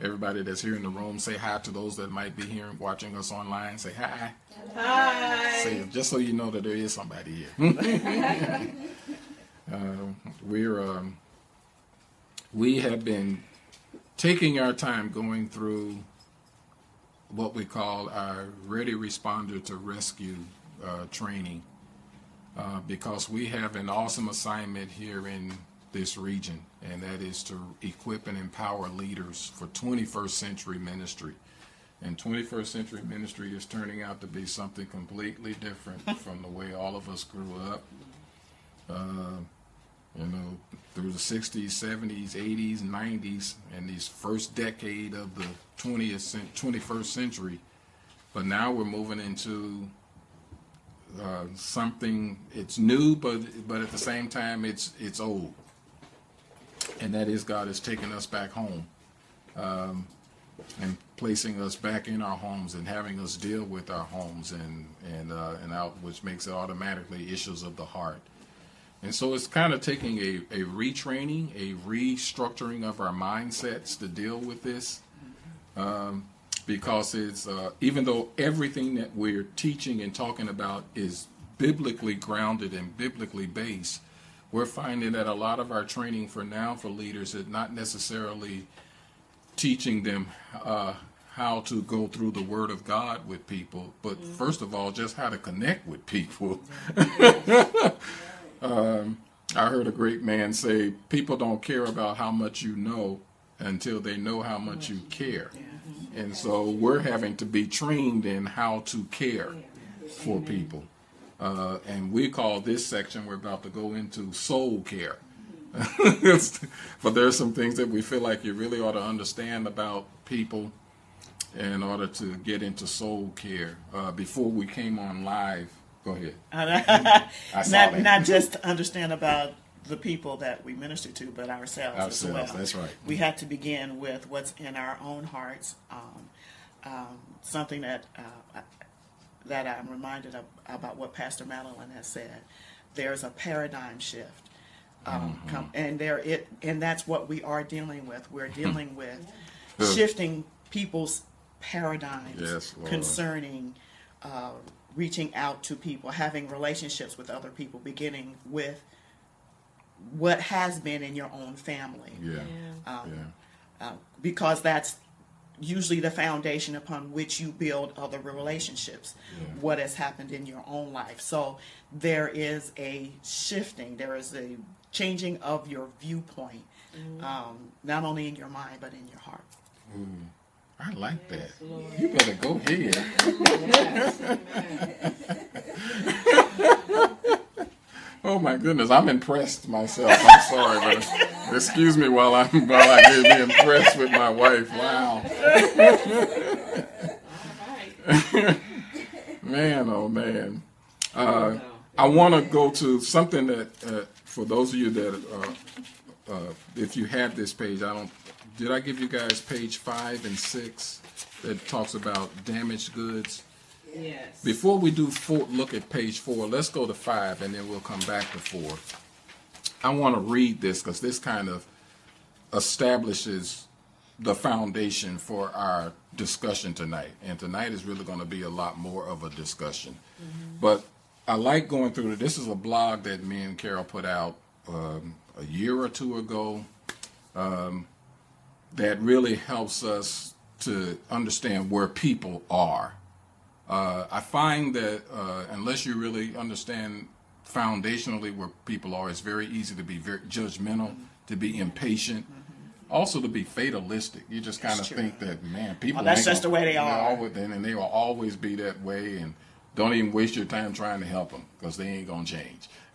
everybody that's here in the room. Say hi to those that might be here watching us online. Say hi. Hi. Say, just so you know that there is somebody here. uh, we're um, we have been taking our time going through what we call our ready responder to rescue uh, training uh, because we have an awesome assignment here in this region, and that is to equip and empower leaders for 21st century ministry. And 21st century ministry is turning out to be something completely different from the way all of us grew up. Uh, you know, through the 60s, 70s, 80s, 90s, and this first decade of the 20th, 21st century. But now we're moving into uh, something. It's new, but but at the same time, it's it's old. And that is God is taking us back home, um, and placing us back in our homes and having us deal with our homes and and uh, and out, which makes it automatically issues of the heart. And so it's kind of taking a, a retraining, a restructuring of our mindsets to deal with this. Um, because it's, uh, even though everything that we're teaching and talking about is biblically grounded and biblically based, we're finding that a lot of our training for now for leaders is not necessarily teaching them uh, how to go through the Word of God with people, but mm-hmm. first of all, just how to connect with people. Um, I heard a great man say, "People don't care about how much you know until they know how much you care." And so we're having to be trained in how to care for people. Uh, and we call this section we're about to go into soul care. but there's some things that we feel like you really ought to understand about people in order to get into soul care. Uh, before we came on live, Go ahead. not not just to understand about the people that we minister to, but ourselves, ourselves as well. That's right. We have to begin with what's in our own hearts. Um, um, something that uh, that I'm reminded of about what Pastor Madeline has said. There's a paradigm shift, um, mm-hmm. come, and there it and that's what we are dealing with. We're dealing with shifting people's paradigms yes, concerning. Uh, reaching out to people, having relationships with other people, beginning with what has been in your own family. Yeah. Um, yeah. Uh, because that's usually the foundation upon which you build other relationships. Yeah. What has happened in your own life. So there is a shifting, there is a changing of your viewpoint, mm. um, not only in your mind, but in your heart. Mm. I like that. You better go ahead. oh my goodness, I'm impressed myself. I'm sorry, but excuse me while I while I get impressed with my wife. Wow. man, oh man. Uh, I want to go to something that, uh, for those of you that, uh, uh, if you have this page, I don't did I give you guys page five and six that talks about damaged goods? Yes. Before we do four, look at page four, let's go to five and then we'll come back to four. I want to read this because this kind of establishes the foundation for our discussion tonight. And tonight is really going to be a lot more of a discussion. Mm-hmm. But I like going through it. This is a blog that me and Carol put out um, a year or two ago. Um, that really helps us to understand where people are. Uh, I find that uh, unless you really understand foundationally where people are, it's very easy to be very judgmental, to be impatient, also to be fatalistic. You just kind of think that man, people. Oh, that's just the way they are. Always, and they will always be that way, and don't even waste your time trying to help them because they ain't gonna change.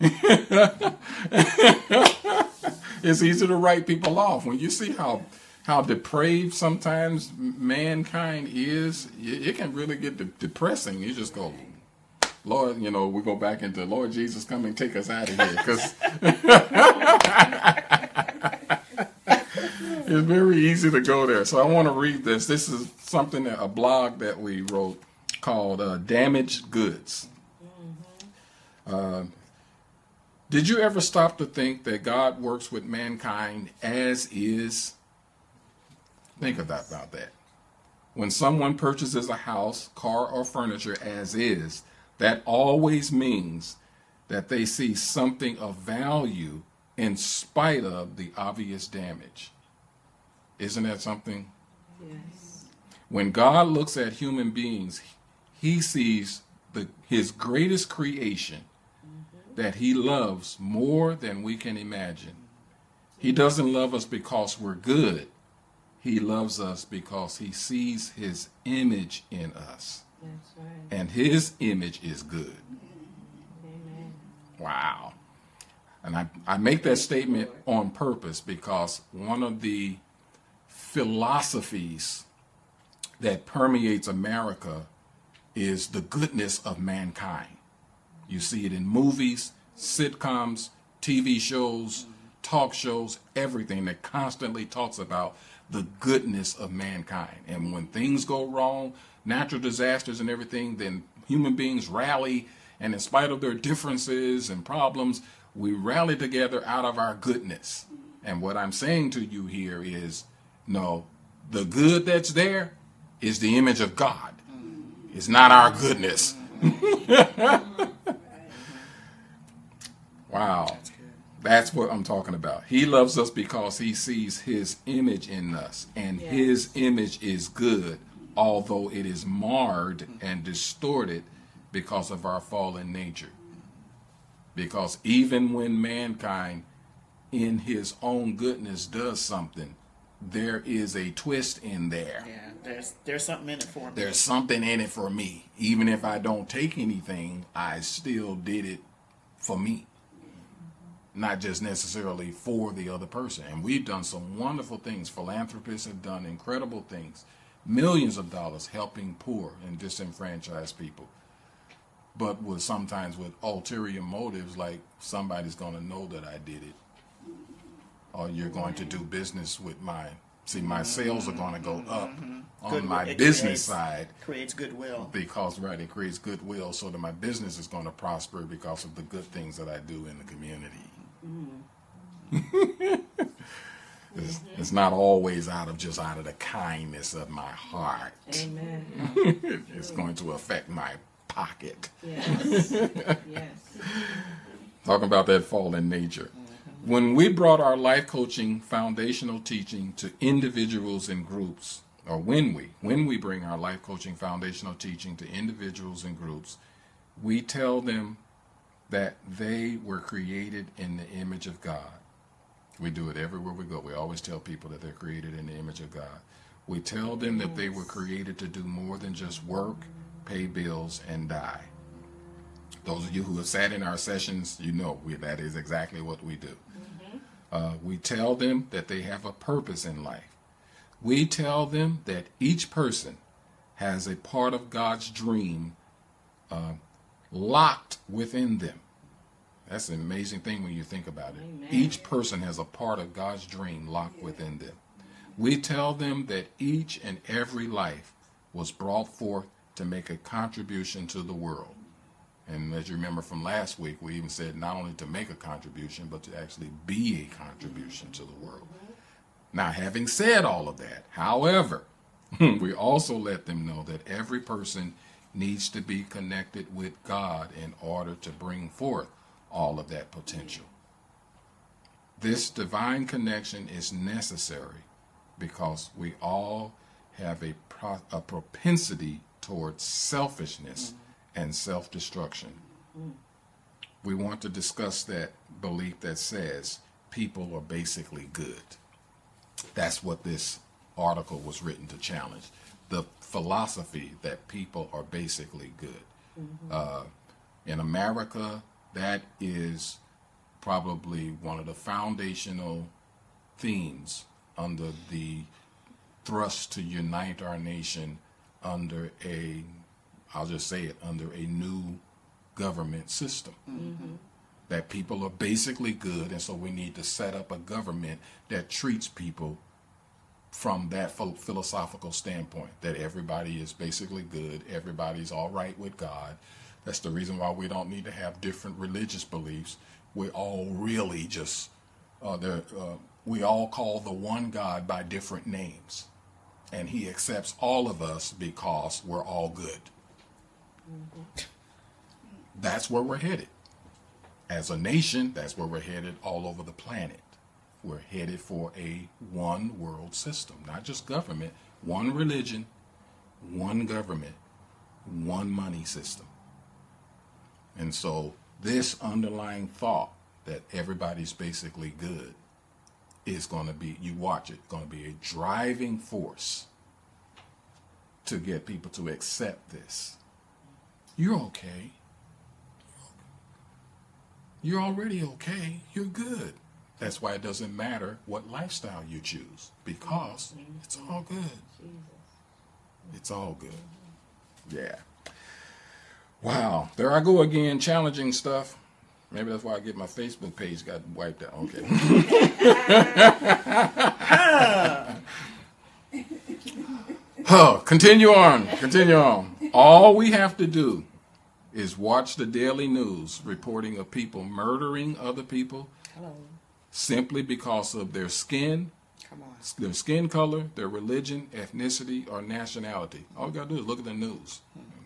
it's easy to write people off when you see how how depraved sometimes mankind is, it can really get de- depressing. You just go, Lord, you know, we go back into Lord Jesus, come and take us out of here, because it's very easy to go there. So I want to read this. This is something that a blog that we wrote called uh, "Damaged Goods." Mm-hmm. Uh, did you ever stop to think that God works with mankind as is? Think about, about that. When someone purchases a house, car, or furniture as is, that always means that they see something of value in spite of the obvious damage. Isn't that something? Yes. When God looks at human beings, he sees the, his greatest creation mm-hmm. that he loves more than we can imagine. He doesn't love us because we're good. He loves us because he sees his image in us. That's right. And his image is good. Amen. Wow. And I, I make that statement on purpose because one of the philosophies that permeates America is the goodness of mankind. You see it in movies, sitcoms, TV shows, talk shows, everything that constantly talks about the goodness of mankind. And when things go wrong, natural disasters and everything, then human beings rally, and in spite of their differences and problems, we rally together out of our goodness. And what I'm saying to you here is no, the good that's there is the image of God. It's not our goodness. wow. That's what I'm talking about. He loves us because he sees his image in us, and Yes. his image is good, although it is marred and distorted because of our fallen nature. Because even when mankind, in his own goodness, does something, there is a twist in there. Yeah, there's there's something in it for me. There's something in it for me. Even if I don't take anything, I still did it for me. Not just necessarily for the other person. And we've done some wonderful things. Philanthropists have done incredible things. Millions of dollars helping poor and disenfranchised people. But with sometimes with ulterior motives like somebody's gonna know that I did it. Or you're going to do business with mine. See, my sales are gonna go mm-hmm. up mm-hmm. on Good- my business creates- side creates goodwill. because right it creates goodwill so that my business is going to prosper because of the good things that i do in the community Mm-hmm. it's, it's not always out of just out of the kindness of my heart Amen. it's going to affect my pocket Yes. yes. talking about that fallen nature when we brought our life coaching foundational teaching to individuals and groups or when we when we bring our life coaching foundational teaching to individuals and groups we tell them that they were created in the image of God. We do it everywhere we go. We always tell people that they're created in the image of God. We tell them that they were created to do more than just work, pay bills, and die. Those of you who have sat in our sessions, you know we, that is exactly what we do. Uh, we tell them that they have a purpose in life. We tell them that each person has a part of God's dream uh, locked within them. That's an amazing thing when you think about it. Amen. Each person has a part of God's dream locked within them. We tell them that each and every life was brought forth to make a contribution to the world. And as you remember from last week, we even said not only to make a contribution, but to actually be a contribution to the world. Now, having said all of that, however, we also let them know that every person needs to be connected with God in order to bring forth all of that potential. This divine connection is necessary because we all have a, pro- a propensity towards selfishness mm-hmm. and self destruction. Mm. We want to discuss that belief that says people are basically good. That's what this article was written to challenge. The philosophy that people are basically good. Uh, in America, that is probably one of the foundational themes under the thrust to unite our nation under a, I'll just say it, under a new government system. That people are basically good, and so we need to set up a government that treats people from that philosophical standpoint that everybody is basically good, everybody's all right with God. That's the reason why we don't need to have different religious beliefs. We're all really just, uh, uh, we all call the one God by different names. and he accepts all of us because we're all good. That's where we're headed. As a nation, that's where we're headed all over the planet. We're headed for a one world system, not just government, one religion, one government, one money system. And so, this underlying thought that everybody's basically good is going to be, you watch it, going to be a driving force to get people to accept this. You're okay. You're already okay. You're good. That's why it doesn't matter what lifestyle you choose because it's all good. It's all good. Yeah. Wow. There I go again, challenging stuff. Maybe that's why I get my Facebook page got wiped out. Okay. oh, continue on. Continue on. All we have to do is watch the daily news reporting of people murdering other people Hello. Simply because of their skin, Come on. their skin color, their religion, ethnicity, or nationality. All you gotta do is look at the news.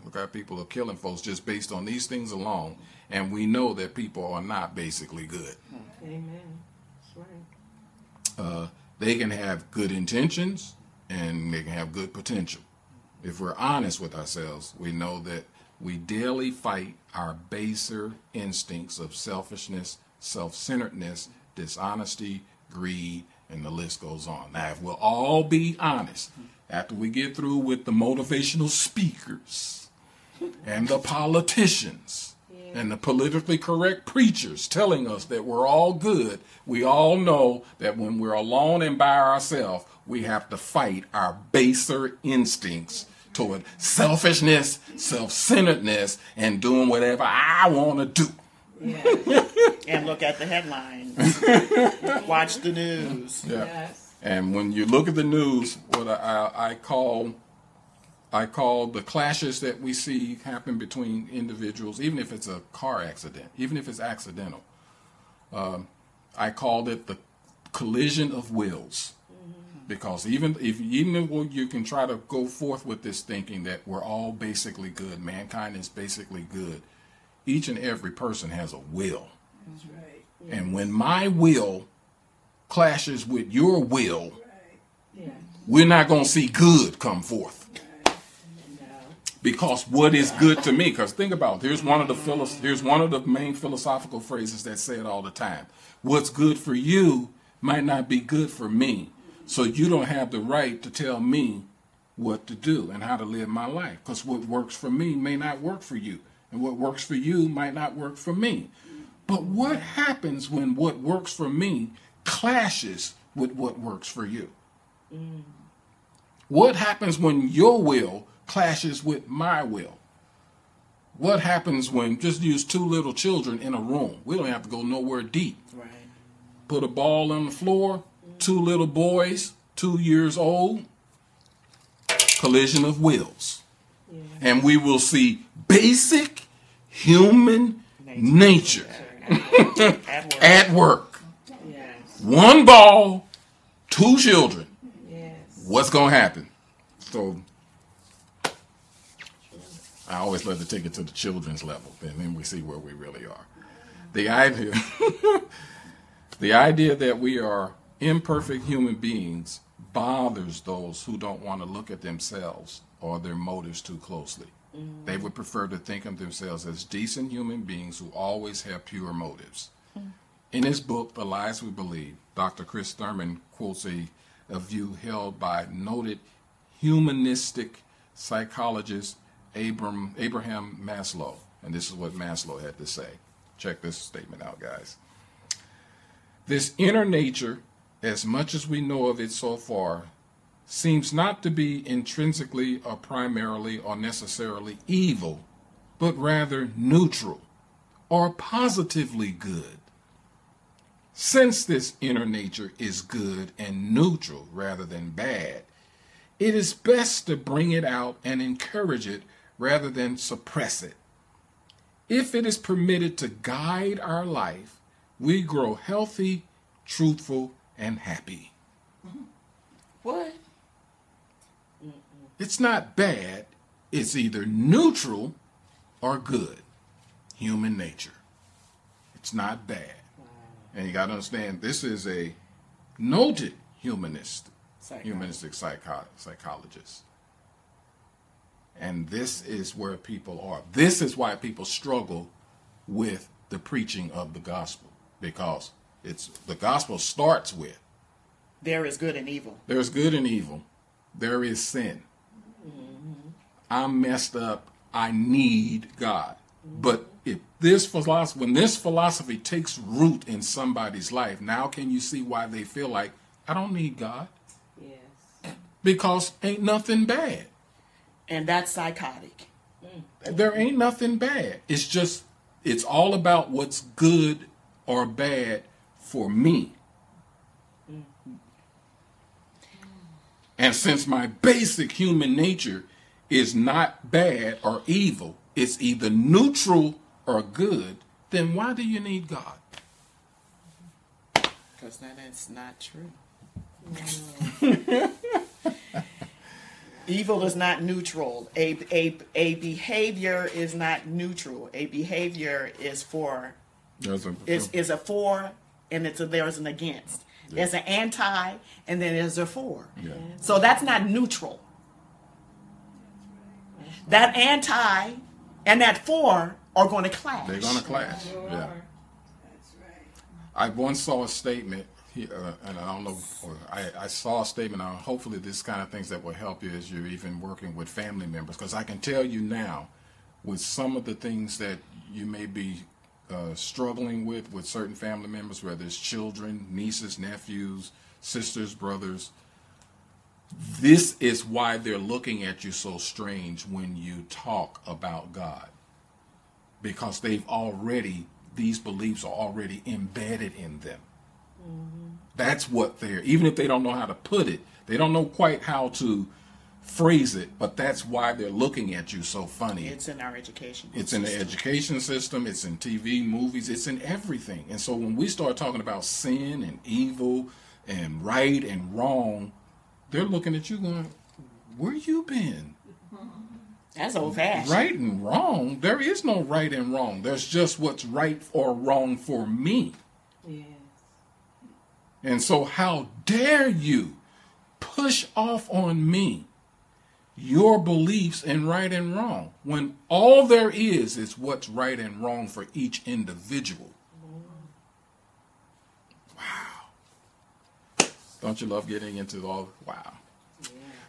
Look how people are killing folks just based on these things alone, and we know that people are not basically good. Amen. That's right. Uh, they can have good intentions and they can have good potential. If we're honest with ourselves, we know that we daily fight our baser instincts of selfishness, self centeredness, dishonesty, greed, and the list goes on. Now, if we'll all be honest, after we get through with the motivational speakers and the politicians and the politically correct preachers telling us that we're all good, we all know that when we're alone and by ourselves, we have to fight our baser instincts toward selfishness, self centeredness, and doing whatever I want to do. Yeah. And look at the headlines. Watch the news. Yeah. Yes. And when you look at the news, what I, I call I call the clashes that we see happen between individuals, even if it's a car accident, even if it's accidental. Um, I called it the collision of wills, because even if even if you can try to go forth with this thinking that we're all basically good, mankind is basically good. Each and every person has a will, That's right. and when my will clashes with your will, Yeah. we're not going to see good come forth because what is good to me because think about it, here's one of the here's one of the main philosophical phrases that say it all the time what's good for you might not be good for me so you don't have the right to tell me what to do and how to live my life because what works for me may not work for you and what works for you might not work for me but what happens when what works for me clashes with what works for you what happens when your will clashes with my will? What happens when just use two little children in a room? We don't have to go nowhere deep. Right. Put a ball on the floor, two little boys, two years old, collision of wills. Yeah. And we will see basic human nature At work. at work. Yes. One ball, two children. Yes. what's going to happen? So I always love to take it to the children's level, and then we see where we really are. The idea, the idea that we are imperfect human beings bothers those who don't want to look at themselves or their motives too closely. They would prefer to think of themselves as decent human beings who always have pure motives. Hmm. In his book, The Lies We Believe, Dr. Chris Thurman quotes a, a view held by noted humanistic psychologist Abram, Abraham Maslow. And this is what Maslow had to say. Check this statement out, guys. This inner nature, as much as we know of it so far, seems not to be intrinsically or primarily or necessarily evil, but rather neutral or positively good. Since this inner nature is good and neutral rather than bad, it is best to bring it out and encourage it rather than suppress it. If it is permitted to guide our life, we grow healthy, truthful, and happy. Mm-hmm. What? It's not bad. It's either neutral or good. Human nature. It's not bad. And you got to understand, this is a noted humanist, humanistic psycho- psychologist. And this is where people are. This is why people struggle with the preaching of the gospel because it's the gospel starts with There is good and evil. there's good and evil. There is sin. I'm messed up. I need God. But if this philosophy, when this philosophy takes root in somebody's life, now can you see why they feel like I don't need God Yes. because ain't nothing bad. And that's psychotic. There ain't nothing bad. It's just it's all about what's good or bad for me. Mm. And since my basic human nature is not bad or evil, it's either neutral or good, then why do you need God? Because that is not true. Evil is not neutral. A, a, a behavior is not neutral. A behavior is for There's a, is is a for and it's a there's an against. There's an anti and then there's a for. yeah. So that's not neutral. That anti and that for are going to clash. They're gonna clash. Sure Yeah. I once saw a statement, uh, and I don't know, I, I saw a statement. Uh, hopefully, this kind of things that will help you as you're even working with family members. Because I can tell you now, with some of the things that you may be uh, struggling with with certain family members, whether it's children, nieces, nephews, sisters, brothers, this is why they're looking at you so strange when you talk about God because they've already these beliefs are already embedded in them. That's what they're even if they don't know how to put it, they don't know quite how to phrase it, but that's why they're looking at you so funny. It's in our education. It's in the education system, it's in TV, movies, it's in everything. And so when we start talking about sin and evil and right and wrong, they're looking at you going, Where you been? That's old fashioned. Right and wrong? There is no right and wrong. There's just what's right or wrong for me. Yes. And so, how dare you push off on me your beliefs in right and wrong when all there is is what's right and wrong for each individual? Don't you love getting into all? Wow.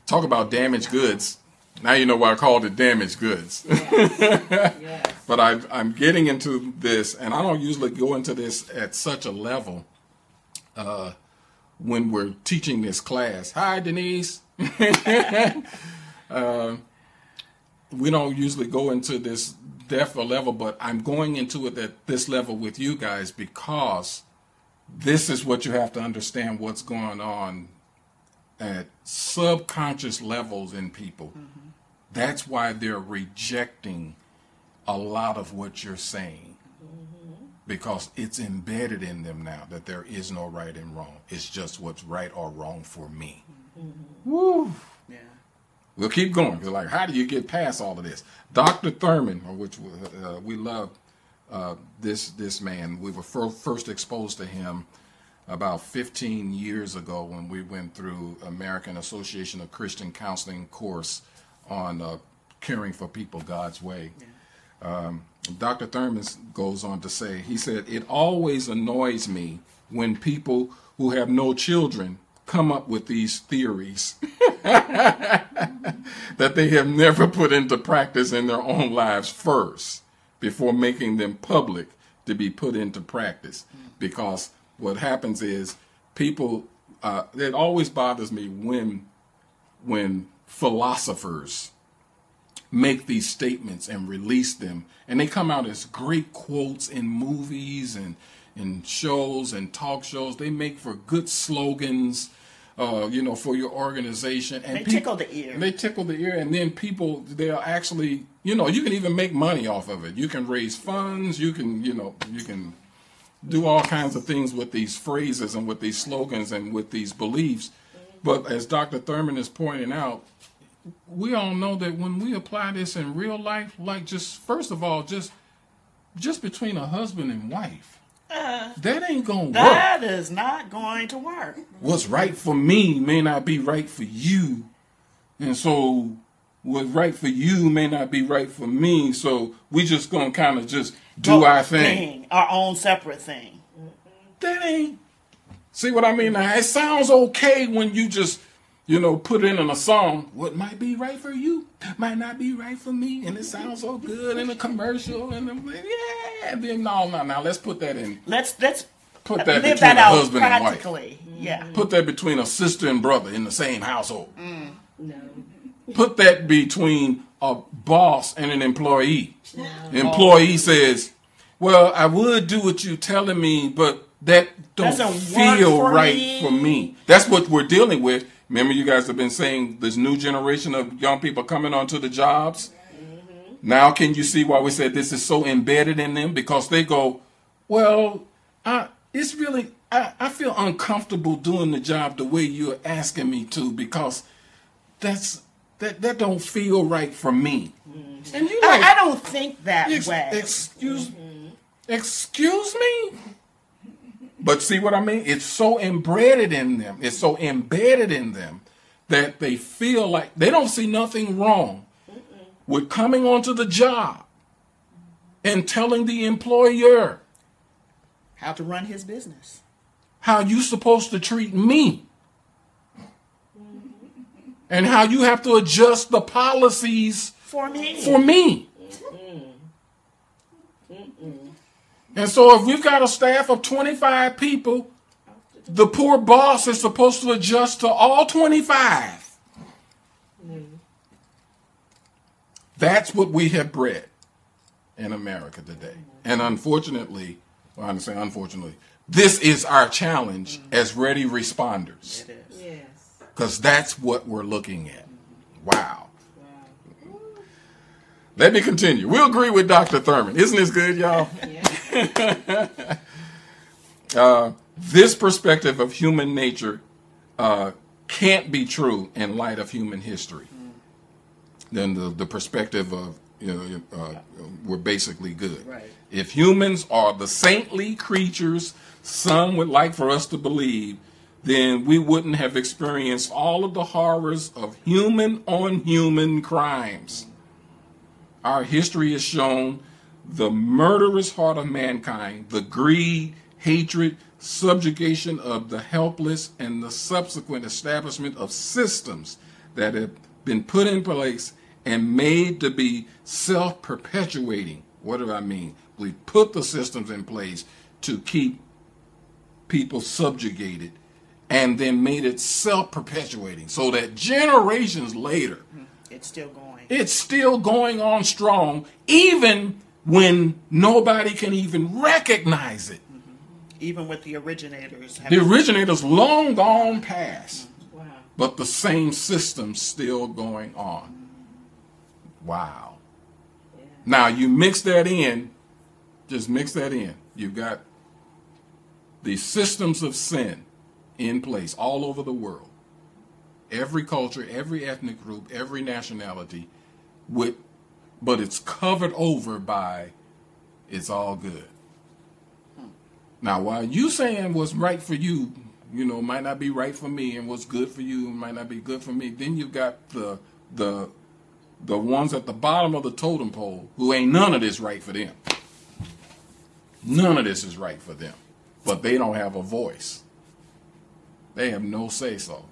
Talk about damaged goods. Now you know why I called it damaged goods. Yes. but I, I'm getting into this, and I don't usually go into this at such a level uh, when we're teaching this class. Hi, Denise. Uh, we don't usually go into this depth or level, but I'm going into it at this level with you guys because this is what you have to understand what's going on at subconscious levels in people. Mm-hmm. That's why they're rejecting a lot of what you're saying mm-hmm. because it's embedded in them now that there is no right and wrong. It's just what's right or wrong for me. Mm-hmm. Woo! Yeah. We'll keep going because, like, how do you get past all of this? Dr. Thurman, which uh, we love uh, this this man. We were fir- first exposed to him about 15 years ago when we went through American Association of Christian Counseling course on uh, caring for people God's way. Um, Dr. Thurman goes on to say, he said, it always annoys me when people who have no children come up with these theories that they have never put into practice in their own lives first before making them public to be put into practice. Because what happens is people, uh, it always bothers me when, when philosophers make these statements and release them and they come out as great quotes in movies and in shows and talk shows they make for good slogans uh, you know for your organization. And They peop- tickle the ear. and they tickle the ear and then people they'll actually you know you can even make money off of it. You can raise funds. You can you know you can do all kinds of things with these phrases and with these slogans and with these beliefs. But as dr thurman is pointing out we all know that when we apply this in real life, like just first of all, just just between a husband and wife, Uh-huh. that ain't gonna work. That is not going to work. What's right for me may not be right for you, and so what's right for you may not be right for me. So we just gonna kind of just do Go- our thing. Our own separate thing. That ain't. See what I mean? Now it sounds okay when you just, you know, put it in a song. What might be right for you might not be right for me, and it sounds so good in a commercial. And I'm like, yeah. And then no, no, now let's put that in. Let's let's Put that live between that a out husband and wife. Yeah. Put that between a sister and brother in the same household. Mm. No. Put that between a boss and an employee. No. Employee says, "Well, I would do what you're telling me, but that don't Doesn't feel for right me." for me." That's what we're dealing with. Remember, you guys have been saying this new generation of young people coming onto the jobs. Now, can you see why we said this is so embedded in them? Because they go, "Well, I, it's really." I, I feel uncomfortable doing the job the way you're asking me to because that's that that don't feel right for me. Mm-hmm. And you like, I, I don't think that ex- way. excuse me. excuse me? But see what I mean? It's so embedded in them. It's so embedded in them that they feel like they don't see nothing wrong with coming onto the job and telling the employer How to run his business. how you supposed to treat me and how you have to adjust the policies For me. for me. And so if we've got a staff of 25 people, the poor boss is supposed to adjust to all 25. That's what we have bred in America today. And unfortunately, well, I'm saying unfortunately, this is our challenge as ready responders It is. Yes. because that's what we're looking at. Wow. Wow. Let me continue. We'll agree with Dr. Thurman. Isn't this good, y'all? Yeah. Uh, this perspective of human nature uh, can't be true in light of human history. Then the, the perspective of, you know, uh, we're basically good. Right. If humans are the saintly creatures some would like for us to believe, then we wouldn't have experienced all of the horrors of human on human crimes. Our history has shown the murderous heart of mankind, the greed, hatred, subjugation of the helpless, and the subsequent establishment of systems that have been put in place and made to be self perpetuating. What do I mean? We put the systems in place to keep people subjugated and then made it self perpetuating so that generations later, mm-hmm. It's still going. it's still going on strong, even when nobody can even recognize it. Mm-hmm. Even with the originators. The originators long gone past, Wow. but the same system's still going on. Wow. Yeah. Now you mix that in, just mix that in. You've got the systems of sin in place all over the world. Every culture, every ethnic group, every nationality, with but it's covered over by it's all good. Hmm. Now while you saying what's right for you, you know, might not be right for me, and what's good for you might not be good for me, then you've got the the the ones at the bottom of the totem pole who ain't none of this right for them. None of this is right for them. But they don't have a voice. They have no say so.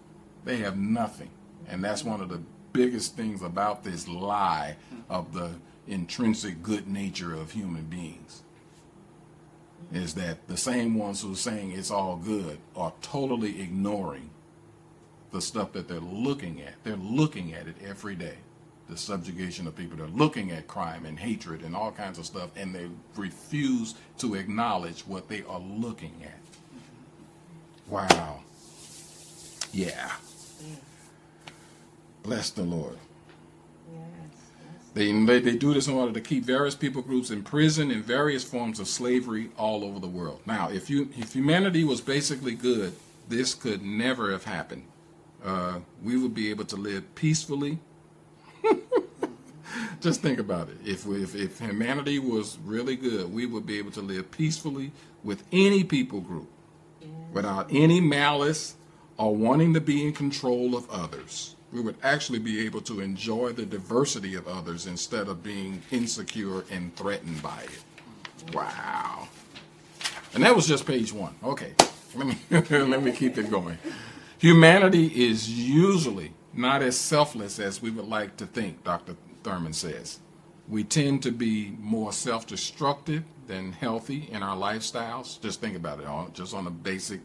They have nothing. And that's one of the biggest things about this lie of the intrinsic good nature of human beings. Is that the same ones who are saying it's all good are totally ignoring the stuff that they're looking at. They're looking at it every day. The subjugation of people. They're looking at crime and hatred and all kinds of stuff, and they refuse to acknowledge what they are looking at. Wow. Yeah. Bless the Lord. Yes. They, they, they do this in order to keep various people groups in prison and various forms of slavery all over the world. Now, if you if humanity was basically good, this could never have happened. Uh, we would be able to live peacefully Just think about it. If, we, if if humanity was really good, we would be able to live peacefully with any people group without any malice or wanting to be in control of others. We would actually be able to enjoy the diversity of others instead of being insecure and threatened by it. Wow. And that was just page one. Okay, let me let me keep it going. Humanity is usually not as selfless as we would like to think, Dr. Thurman says. We tend to be more self-destructive than healthy in our lifestyles. Just think about it, just on a basic,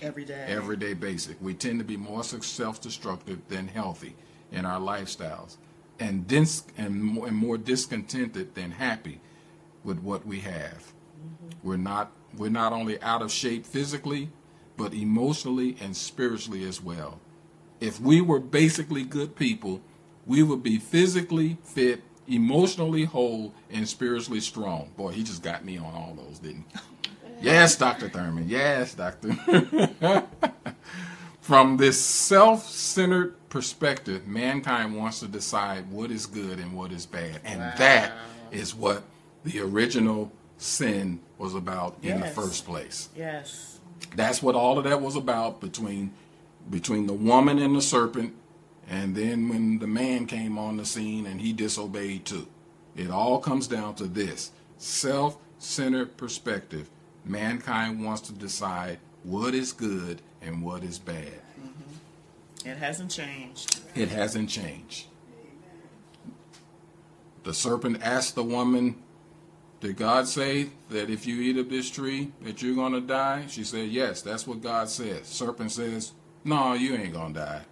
Every day. everyday basic. We tend to be more self-destructive than healthy in our lifestyles, and dis- and more, and more discontented than happy with what we have. Mm-hmm. We're not we're not only out of shape physically, but emotionally and spiritually as well. If we were basically good people, we would be physically fit, emotionally whole, and spiritually strong. Boy, he just got me on all those, didn't he? Yes, Dr. Thurman. Yes, Doctor. From this self centered perspective, mankind wants to decide what is good and what is bad. And that is what the original sin was about in the first place. Yes. That's what all of that was about between between the woman and the serpent, and then when the man came on the scene and he disobeyed too. It all comes down to this self-centered perspective. Mankind wants to decide what is good and what is bad. Mm-hmm. It hasn't changed. It hasn't changed. The serpent asked the woman, Did God say that if you eat of this tree that you're going to die? She said, Yes, that's what God says. Serpent says, No, you ain't going to die.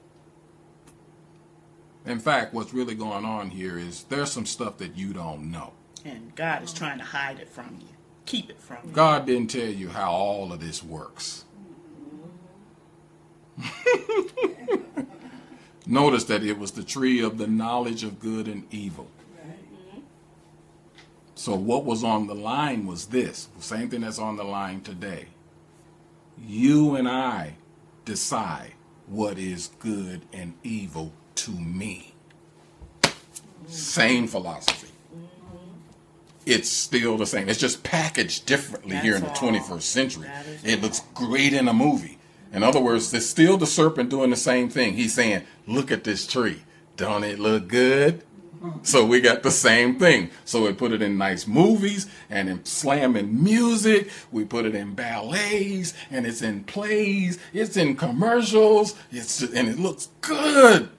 In fact, what's really going on here is there's some stuff that you don't know. And God is trying to hide it from you, keep it from you. God didn't tell you how all of this works. Notice that it was the tree of the knowledge of good and evil. So, what was on the line was this same thing that's on the line today. You and I decide what is good and evil to me. Same philosophy. It's still the same. It's just packaged differently here in the 21st century. It looks great in a movie. In other words, it's still the serpent doing the same thing. He's saying, Look at this tree. Don't it look good? So we got the same thing. So we put it in nice movies and in slamming music. We put it in ballets and it's in plays. It's in commercials. It's and it looks good.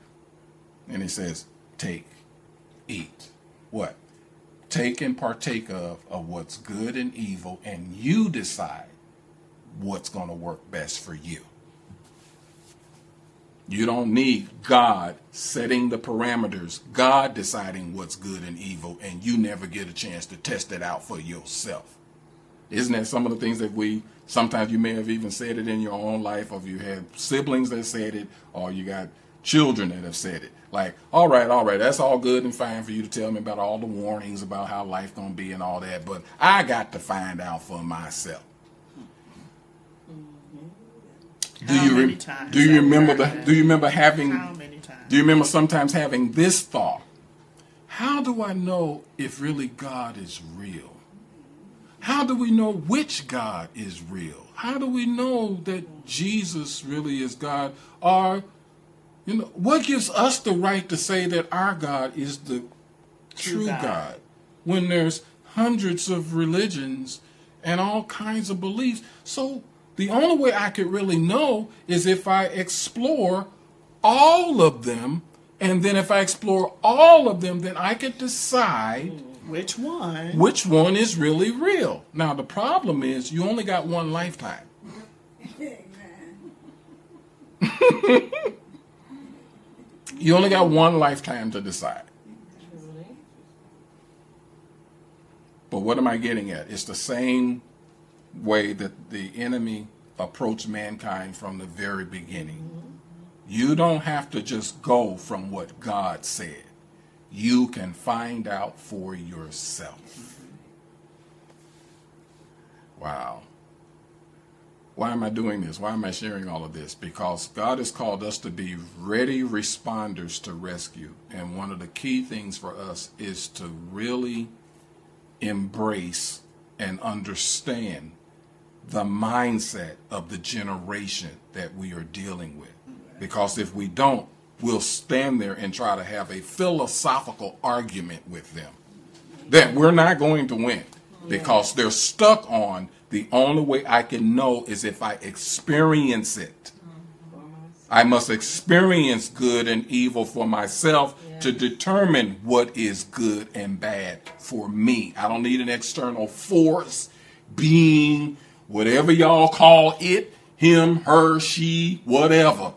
And he says, take, eat. What? Take and partake of of what's good and evil, and you decide what's going to work best for you. You don't need God setting the parameters, God deciding what's good and evil, and you never get a chance to test it out for yourself. Isn't that some of the things that we sometimes you may have even said it in your own life, or you have siblings that said it, or you got children that have said it. Like, all right, all right, that's all good and fine for you to tell me about all the warnings about how life gonna be and all that, but I got to find out for myself. Mm-hmm. Do How you many times do you remember the do you remember having How many times? do you remember sometimes having this thought? How do I know if really God is real? How do we know which God is real? How do we know that Jesus really is God? Or, you know, what gives us the right to say that our God is the true, True God. God. when there's hundreds of religions and all kinds of beliefs? So the only way I could really know is if I explore all of them. And then if I explore all of them, then I could decide Which one? which one is really real. Now, the problem is you only got one lifetime. you only got one lifetime to decide. But what am I getting at? It's the same way that the enemy approached mankind from the very beginning. You don't have to just go from what God said. You can find out for yourself. Wow. Why am I doing this? Why am I sharing all of this? Because God has called us to be ready responders to rescue. And one of the key things for us is to really embrace and understand the mindset of the generation that we are dealing with. Because if we don't, we'll stand there and try to have a philosophical argument with them that we're not going to win because they're stuck on the only way I can know is if I experience it. I must experience good and evil for myself to determine what is good and bad for me. I don't need an external force, being, whatever y'all call it, him, her, she, whatever.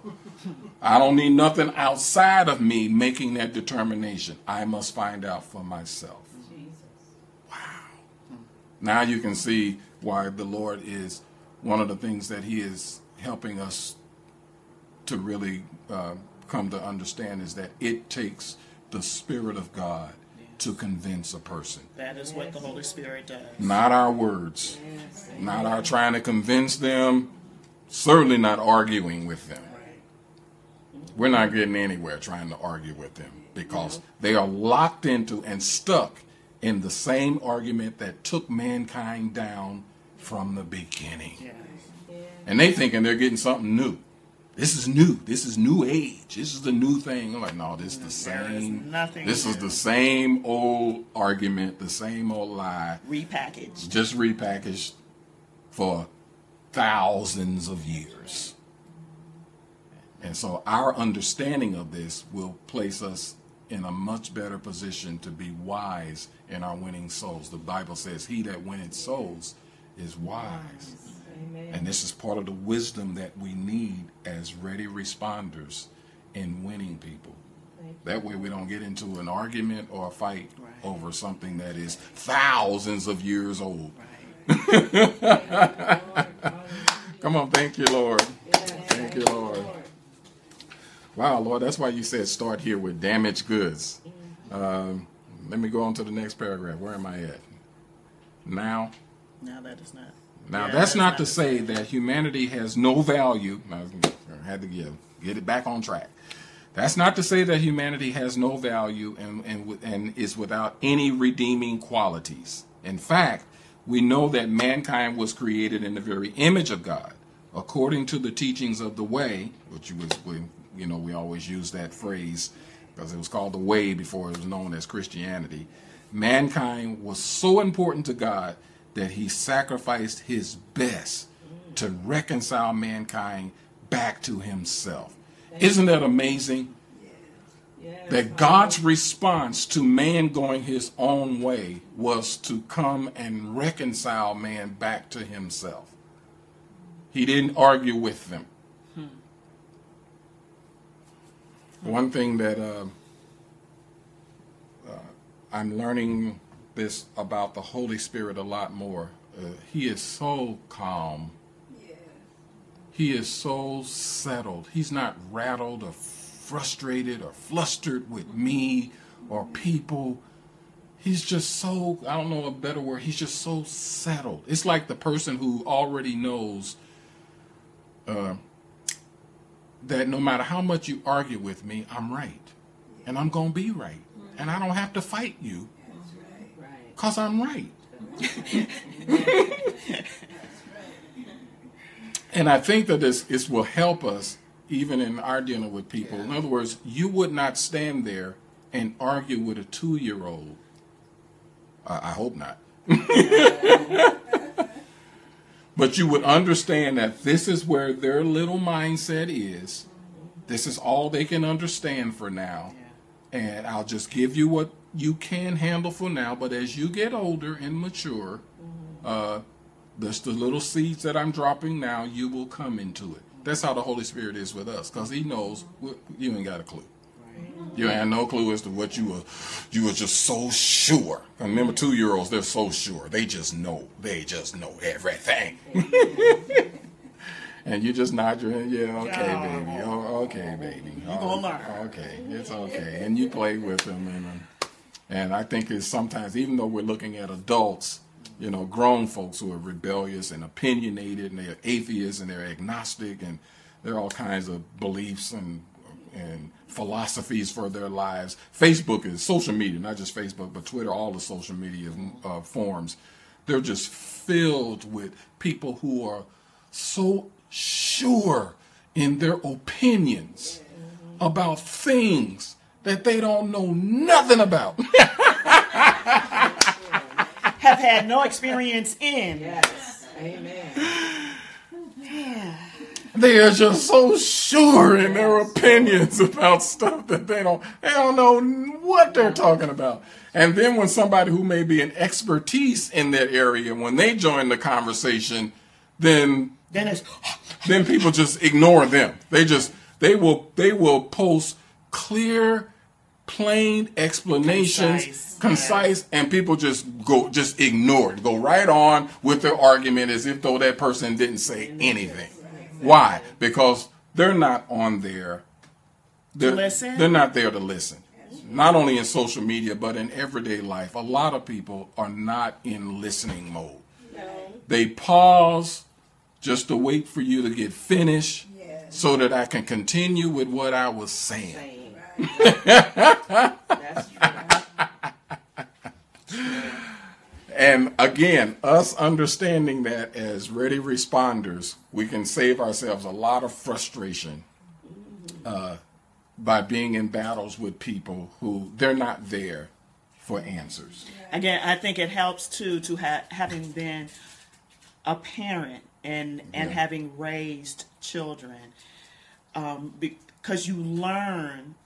I don't need nothing outside of me making that determination. I must find out for myself. Wow. Now you can see why the Lord is one of the things that He is helping us to really uh, come to understand is that it takes the Spirit of God to convince a person, That is what the Holy Spirit does. not our words, Yes. not our trying to convince them, certainly not arguing with them. We're not getting anywhere trying to argue with them because they are locked into and stuck in the same argument that took mankind down from the beginning. Yes. And they thinking they're getting something new. This is new. This is new age. This is the new thing. I'm like, no, this is the same. nothing This is the same old argument, the same old lie, Repackaged. just repackaged for thousands of years. And so our understanding of this will place us in a much better position to be wise in our winning souls. The Bible says, He that winneth souls is wise. Amen. And this is part of the wisdom that we need as ready responders in winning people. That way we don't get into an argument or a fight Right. over something that is thousands of years old. Right. Come on, thank you, Lord. Yes. Thank you, Lord. Wow, Lord, that's why you said start here with damaged goods. Um, let me go on to the next paragraph. Where am I at? Now, Now that is not. now Yeah, that's not to the say that humanity has no value. I had to get get it back on track. That's not to say that humanity has no value and, and, and is without any redeeming qualities. In fact, we know that mankind was created in the very image of God, according to the teachings of the way, which was, we, you know, we always use that phrase because it was called the way before it was known as Christianity. Mankind was so important to God that he sacrificed his best to reconcile mankind back to himself. Isn't that amazing? That God's response to man going his own way was to come and reconcile man back to himself. He didn't argue with them. One thing that uh, uh, I'm learning this about the Holy Spirit a lot more. Uh, he is so calm. Yeah. He is so settled. He's not rattled or frustrated or flustered with me or people. He's just so, I don't know a better word, he's just so settled. It's like the person who already knows uh, that no matter how much you argue with me, I'm right. And I'm going to be right. And I don't have to fight you. Because I'm right. and I think that this, this will help us even in our dealing with people. In other words, you would not stand there and argue with a two year old. I, I hope not. but you would understand that this is where their little mindset is. This is all they can understand for now. And I'll just give you what you can handle for now. But as you get older and mature, uh, that's the little seeds that I'm dropping now, you will come into it. That's how the Holy Spirit is with us, because He knows what, you ain't got a clue. You ain't no clue as to what you were. You were just so sure. And remember, two year olds, they're so sure. They just know. They just know everything. and you just nod your head. Yeah, okay, baby. Oh, okay, baby. You gonna learn. Okay, it's okay. And you play with them, and uh, and I think it's sometimes even though we're looking at adults, You know, grown folks who are rebellious and opinionated, and they're atheists and they're agnostic, and there are all kinds of beliefs and and philosophies for their lives. Facebook is social media, not just Facebook, but Twitter, all the social media uh, forms. They're just filled with people who are so sure in their opinions about things that they don't know nothing about. Have had no experience in. Yes. Amen. they are just so sure in their opinions about stuff that they don't they don't know what they're talking about. And then when somebody who may be an expertise in that area, when they join the conversation, then Then it's then people just ignore them. They just they will they will post clear, plain explanations, Concise, concise, and people just go just ignore it. Go right on with their argument as if though that person didn't say anything. Why? Because they're not on there. They're, listen? They're not there to listen. Not only in social media, but in everyday life. A lot of people are not in listening mode. They pause just to wait for you to get finished so that I can continue with what I was saying. Same. That's true. And again, us understanding that as ready responders, we can save ourselves a lot of frustration uh, by being in battles with people who they're not there for answers. again. I think it helps too to have having been a parent and and Yeah. having raised children, um, because you learn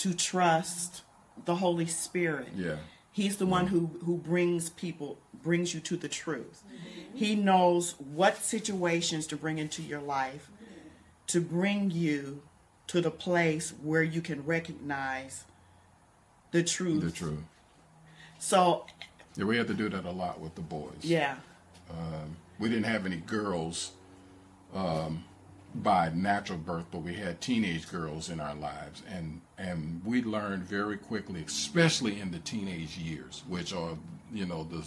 to trust the Holy Spirit. Yeah. He's the one who, who brings people, brings you to the truth. He knows what situations to bring into your life to bring you to the place where you can recognize the truth. The truth. So, Yeah, we had to do that a lot with the boys. yeah, we didn't have any girls um, by natural birth, but we had teenage girls in our lives, and and we learned very quickly, especially in the teenage years, which are you know the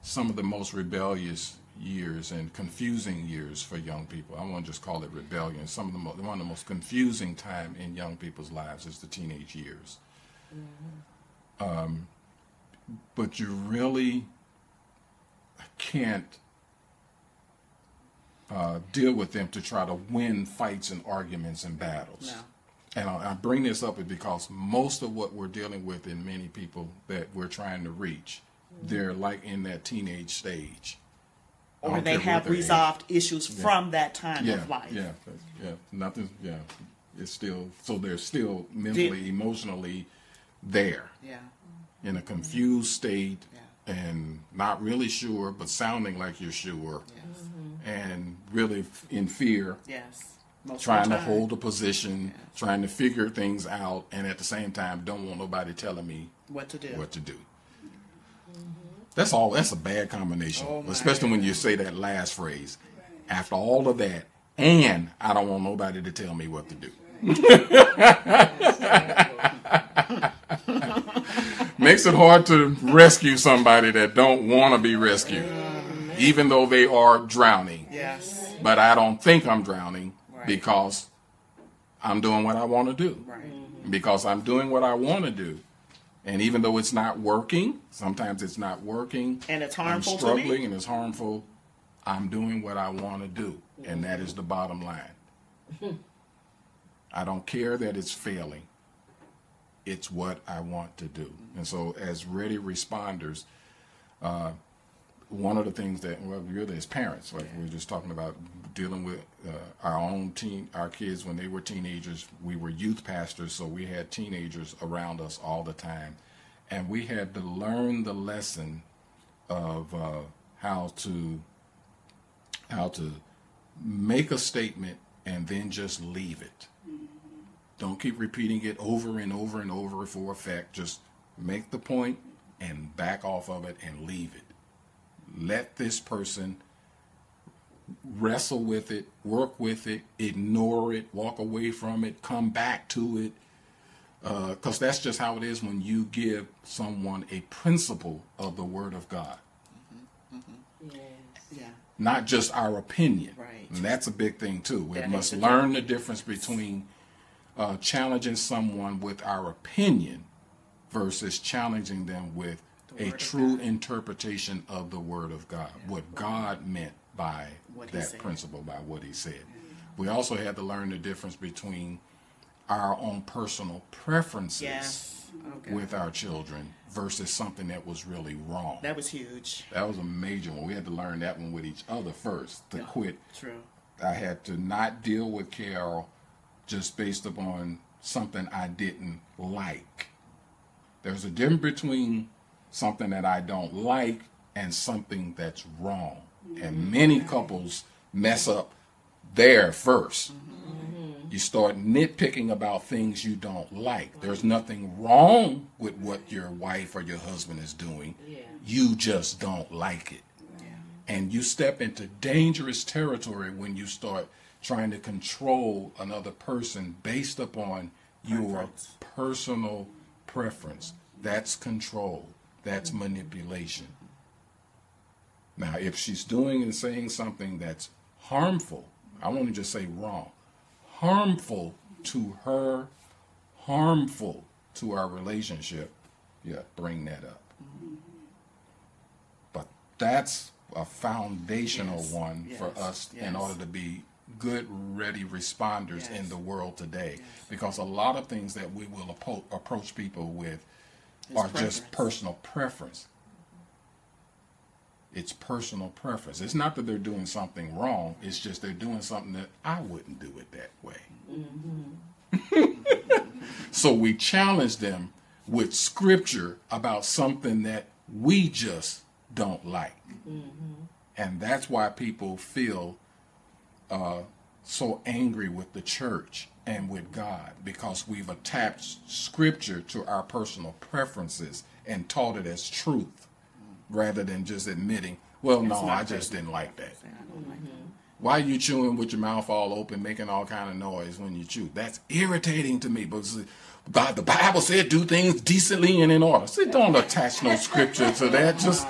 some of the most rebellious years and confusing years for young people. I won't just call it rebellion. Some of the mo- one of the most confusing time in young people's lives is the teenage years. Um, but you really can't uh, deal with them to try to win fights and arguments and battles. No. And I, I bring this up because most of what we're dealing with in many people that we're trying to reach, they're like in that teenage stage. Or they have their age. resolved issues from that time Yeah, of life. yeah, yeah. Nothing. Yeah, it's still so they're still mentally, emotionally there yeah, in a confused state Yeah. and not really sure, but sounding like you're sure, mm-hmm. and really in fear, yes. Most trying to hold a position, trying to figure things out, and at the same time, don't want nobody telling me what to do. what to do. Mm-hmm. That's all. That's a bad combination, Oh, especially when you say that last phrase. After all of that, and I don't want nobody to tell me what to do. Makes it hard to rescue somebody that don't want to be rescued, mm-hmm. even though they are drowning. Yes, But I don't think I'm drowning Right. because I'm doing what I want to do right. because I'm doing what I want to do. And even though it's not working, sometimes it's not working. And it's I'm harmful to struggling me. and it's harmful. I'm doing what I want to do. And that is the bottom line. I don't care that it's failing. It's what I want to do. And so, as ready responders, uh, one of the things that, well, really as parents, like we were just talking about dealing with uh, our own teen, our kids when they were teenagers. We were youth pastors, so we had teenagers around us all the time, and we had to learn the lesson of uh, how to how to make a statement and then just leave it. Don't keep repeating it over and over and over for effect. Just make the point and back off of it and leave it let this person wrestle with it, work with it, ignore it, walk away from it, come back to it. Because that's just how it is when you give someone a principle of the Word of God. Yes. Yeah. not just our opinion. Right. And that's a big thing too. We That must learn the difference between uh, challenging someone with our opinion versus challenging them with The a true God. interpretation of the Word of God, what God meant by What that principle, by what He said. We also had to learn the difference between our own personal preferences Yes. Okay. with our children versus something that was really wrong. that was huge. That was a major one. We had to learn that one with each other first to quit. True. I had to not deal with Carol just based upon something I didn't like. There's a difference between something that I don't like and something that's wrong. And many couples mess up there 1st You start nitpicking about things you don't like. There's nothing wrong with what your wife or your husband is doing. Yeah. You just don't like it. Yeah. And you step into dangerous territory when you start trying to control another person based upon your Preference. personal preference. That's control. That's manipulation. Now, if she's doing and saying something that's harmful, I want to just say wrong, harmful to her, harmful to our relationship, yeah, bring that up. But that's a foundational Yes, one for yes, us in order to be good, ready responders in the world today. Because a lot of things that we will approach people with It's are just personal preference. It's personal preference. It's not that they're doing something wrong. It's just they're doing something that I wouldn't do it that way. so we challenge them with scripture about something that we just don't like. And that's why people feel uh, so angry with the church and with God because we've attached scripture to our personal preferences and taught it as truth rather than just admitting, well, no, It's not I just personal didn't like that. preference, and I don't like mm-hmm. that. Why are you chewing with your mouth all open, making all kind of noise when you chew? That's irritating to me But God, the Bible said do things decently and in order. See, don't attach no scripture to that. Just,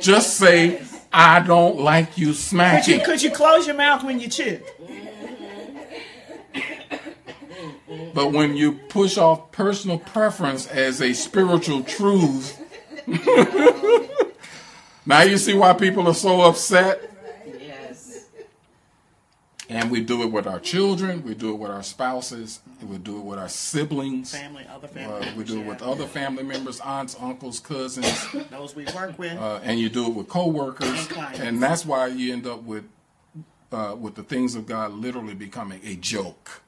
just say, I don't like you Could you, smacking. could you close your mouth when you chew? But when you push off personal preference as a spiritual truth, now you see why people are so upset. Yes. And we do it with our children, we do it with our spouses, we do it with our siblings, Family, other family. uh, we do it yeah. with other family members, aunts, uncles, cousins, Those we work with. uh, and you do it with coworkers, And and that's why you end up with uh, with the things of God literally becoming a joke,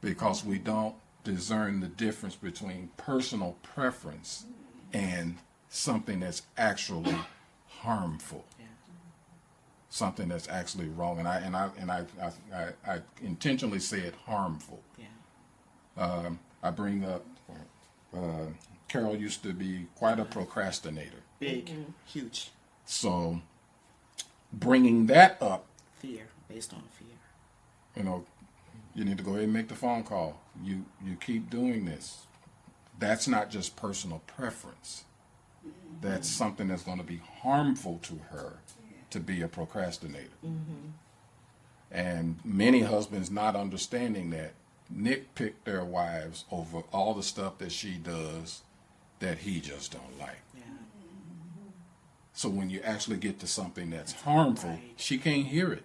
because we don't discern the difference between personal preference and something that's actually harmful yeah. something that's actually wrong, and I and I and I I, I, I intentionally said harmful. Yeah. Um, I bring up uh, Carol used to be quite a procrastinator, Big, huge so bringing that up, fear based on fear. you know, you need to go ahead and make the phone call. You you keep doing this. That's not just personal preference. That's mm-hmm. something that's going to be harmful to her to be a procrastinator. Mm-hmm. And many husbands not understanding that nitpick their wives over all the stuff that she does that he just don't like. Yeah. So when you actually get to something that's harmful, Right. she can't hear it.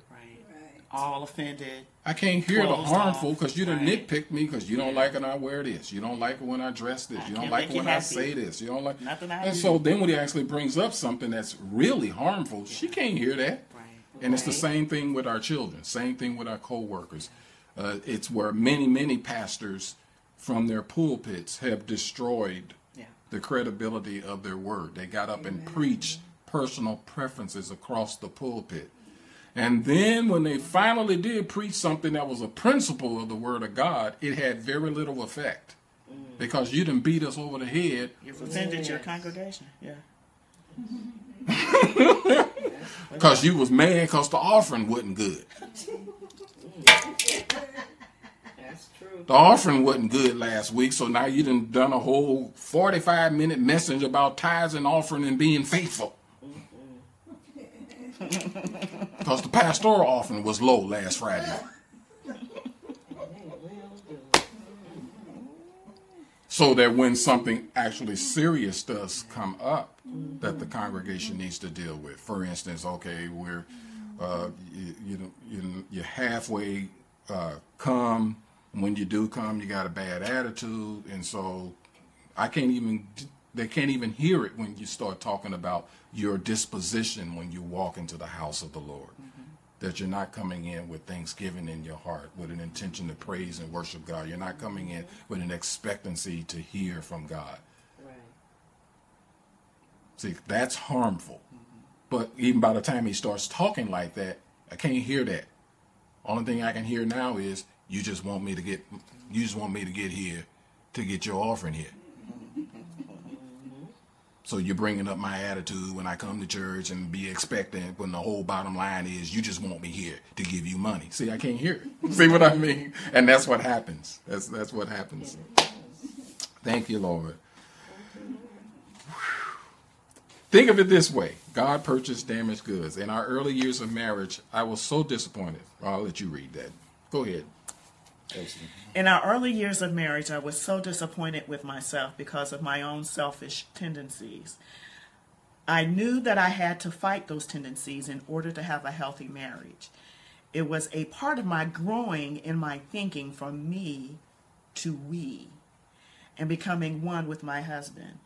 Right. All offended. I can't hear the harmful because you done Right. nitpick me because you don't like it when I wear this. You don't like it when I dress this. I You don't like when I say this. You don't like Nothing I And do. so then when he actually brings up something that's really harmful, she can't hear that. Right. And it's the same thing with our children, same thing with our co-workers. Uh, it's where many, many pastors from their pulpits have destroyed Yeah. the credibility of their word. They got up and preached personal preferences across the pulpit. And then when they finally did preach something that was a principle of the word of God, it had very little effect. Mm. Because you didn't beat us over the head You've offended your congregation. Yeah. because you was mad because the offering wasn't good. That's true. The offering wasn't good last week, so now you done done a whole 45 minute message about tithes and offering and being faithful. Because the pastoral offering was low last Friday. So that when something actually serious does come up that the congregation needs to deal with. For instance, okay, we're uh, you, you know you, you're halfway uh, come. When you do come, you got a bad attitude, and so I can't even they can't even hear it when you start talking about your disposition when you walk into the house of the Lord. Mm-hmm. That you're not coming in with thanksgiving in your heart, with an intention to praise and worship God. You're not coming in mm-hmm. with an expectancy to hear from God. Right. See, that's harmful. Mm-hmm. But even by the time he starts talking like that, I can't hear that. Only thing I can hear now is you just want me to get you just want me to get here to get your offering here. So you're bringing up my attitude when I come to church and be expectant when the whole bottom line is you just want me here to give you money. See, I can't hear it. See what I mean? And that's what happens. That's that's what happens. Thank you, Lord. Think of it this way God purchased damaged goods. In our early years of marriage, I was so disappointed. I'll let you read that. Go ahead. In our early years of marriage, I was so disappointed with myself because of my own selfish tendencies. I knew that I had to fight those tendencies in order to have a healthy marriage. It was a part of my growing in my thinking from me to we and becoming one with my husband.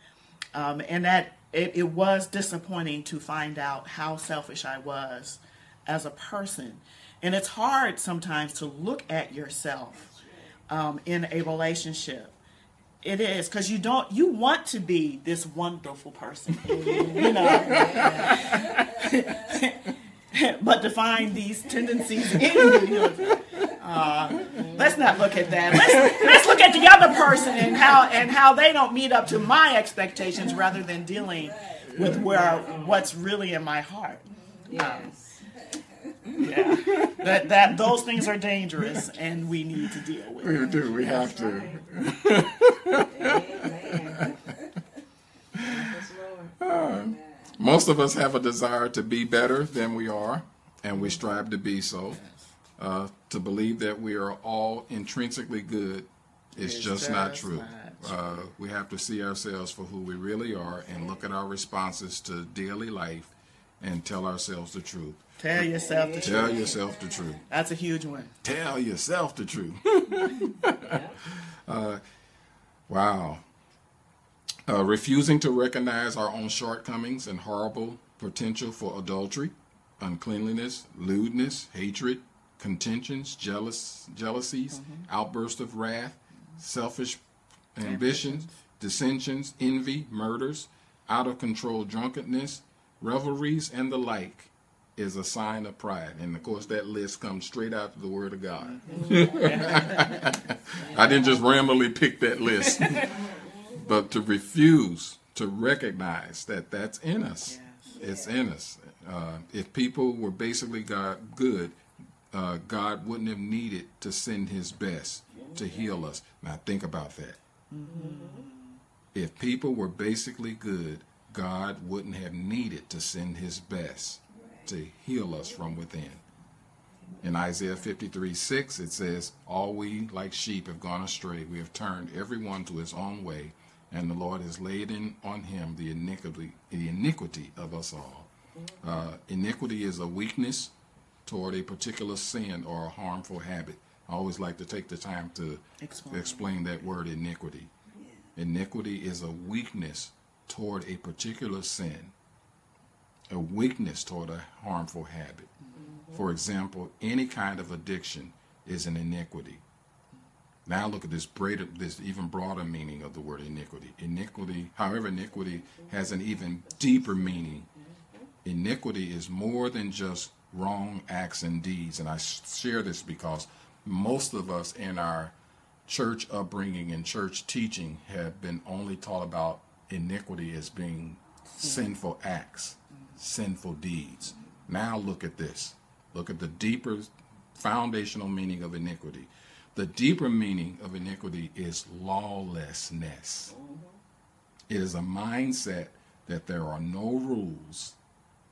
Um, and that it, it was disappointing to find out how selfish I was as a person. And it's hard sometimes to look at yourself um, in a relationship. It is because you don't you want to be this wonderful person, you know. but to find these tendencies in you, uh, let's not look at that. Let's let's look at the other person and how and how they don't meet up to my expectations, rather than dealing with where what's really in my heart. Yes. Yeah, that that those things are dangerous, and we need to deal with. We do. We have to. Amen. Most of us have a desire to be better than we are, and we strive to be so. Uh, to believe that we are all intrinsically good is It's just, not true. not Uh, we have to see ourselves for who we really are and look at our responses to daily life and tell ourselves the truth. Tell yourself the Tell truth. Tell yourself the truth. That's a huge one. Tell yourself the truth. Uh, Wow. Uh, refusing to recognize our own shortcomings and horrible potential for adultery, uncleanliness, lewdness, hatred, contentions, jealous, jealousies, outbursts of wrath, selfish ambitions, dissensions, envy, murders, out of control drunkenness, revelries, and the like is a sign of pride. And of course, that list comes straight out of the Word of God. I didn't just randomly pick that list, but to refuse to recognize that that's in us. It's in us. Uh, if people were basically God good, uh, God wouldn't have needed to send His best to heal us. Now think about that. If people were basically good, God wouldn't have needed to send His best to heal us from within. In Isaiah 53 6, it says, All we like sheep have gone astray. We have turned everyone to his own way, and the Lord has laid in on him the iniquity, the iniquity of us all. Uh, iniquity is a weakness toward a particular sin or a harmful habit. I always like to take the time to Explain. explain that word iniquity. Iniquity is a weakness toward a particular sin, a weakness toward a harmful habit. Mm-hmm. For example, any kind of addiction is an iniquity. Now look at this greater, this even broader meaning of the word iniquity. Iniquity, however, iniquity has an even deeper meaning. Mm-hmm. Iniquity is more than just wrong acts and deeds. And I share this because most of us in our church upbringing and church teaching have been only taught about iniquity as being mm-hmm. sinful acts, sinful deeds. Now look at this. Look at the deeper foundational meaning of iniquity. The deeper meaning of iniquity is lawlessness. Mm-hmm. It is a mindset that there are no rules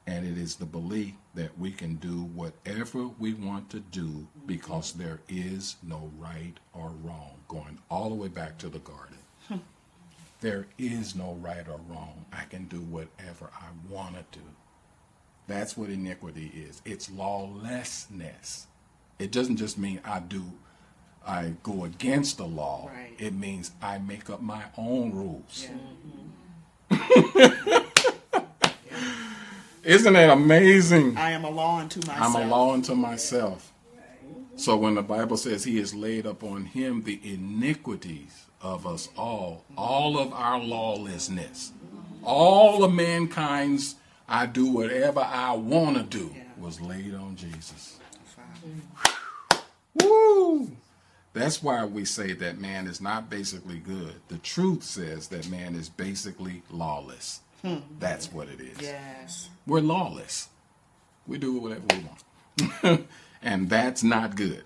And it is the belief that we can do whatever we want to do mm-hmm. because there is no right or wrong, going all the way back to the garden. There is no right or wrong. I can do whatever I want to do. That's what iniquity is. It's lawlessness. It doesn't just mean I do, I go against the law. Right. It means I make up my own rules. Yeah. Isn't that amazing? I am a law unto myself. I'm a law unto myself. So when the Bible says he has laid upon him the iniquities of us all, all of our lawlessness, all of mankind's I do whatever I want to do was laid on Jesus. Woo! That's why we say that man is not basically good. The truth says that man is basically lawless. Hmm. That's what it is. Yes. We're lawless. We do whatever we want. and that's not good.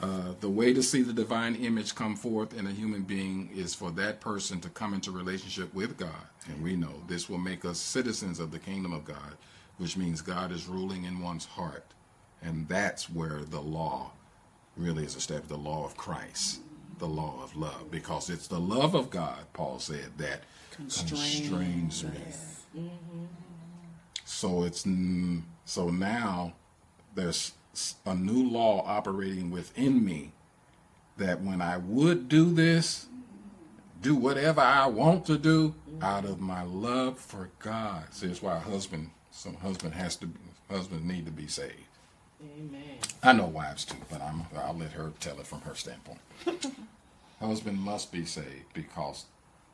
Uh, the way to see the divine image come forth in a human being is for that person to come into relationship with God. And we know this will make us citizens of the kingdom of God, which means God is ruling in one's heart. And that's where the law really is established the law of Christ, the law of love. Because it's the love of God, Paul said, that constrains me. So it's so now there's a new law operating within me that when I would do this, do whatever I want to do out of my love for God. See, that's why a husband, some husband has to, husbands need to be saved. Amen. I know wives too, but I'm, I'll let her tell it from her standpoint. Husband must be saved because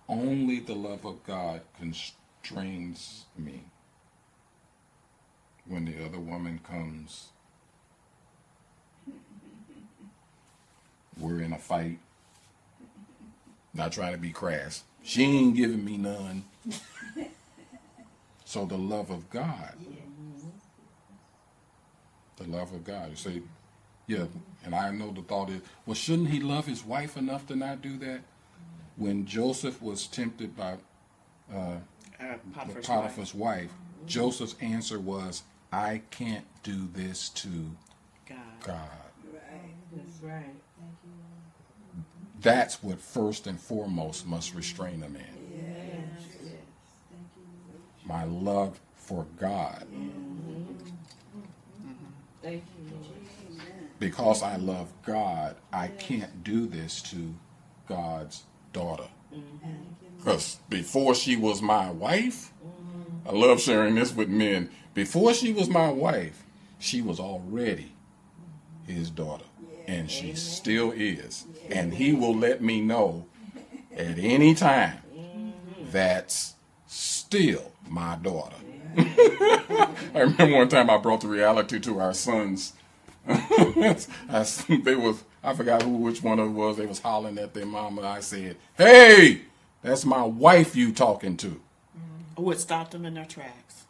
only the love of God constrains me. When the other woman comes, we're in a fight. Not trying to be crass. She ain't giving me none. So the love of God the love of God. You say, yeah, and I know the thought is, well, shouldn't he love his wife enough to not do that? When Joseph was tempted by Uh, the Potiphar's wife. Potiphar's wife, Joseph's answer was, I can't do this to God. God. That's right. That's what first and foremost must restrain a man. Yes. My love for God. You, Because I love God, I can't do this to God's daughter. Because before she was my wife, I love sharing this with men. Before she was my wife, she was already his daughter. And she still is. And he will let me know at any time that's still my daughter. I remember one time I brought the reality to our sons. I, they was I forgot who which one of it was. They was hollering at their mama. I said, "Hey, that's my wife you talking to." Oh, who had stopped them in their tracks.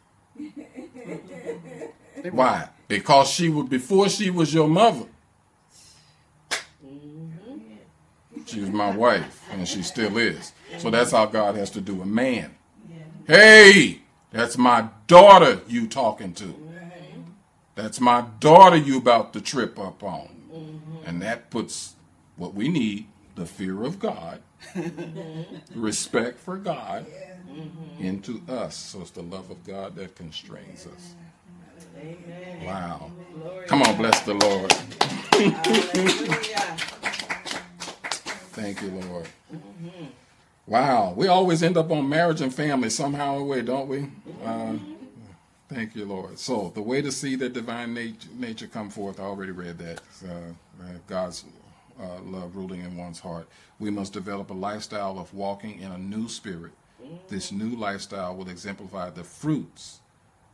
Why? Because she was before she was your mother. She was my wife, and she still is. So that's how God has to do a man. Hey, that's my daughter you talking to. That's my daughter you about to trip up on. And that puts what we need, the fear of God, respect for God, into us. So it's the love of God that constrains us. Amen. Wow. Glory Come on, bless the Lord. Thank you, Lord. Wow, we always end up on marriage and family somehow or way, don't we? Uh, thank you, Lord. So the way to see the divine nature, nature come forth, I already read that. Uh, God's uh, love ruling in one's heart. We must develop a lifestyle of walking in a new spirit. This new lifestyle will exemplify the fruits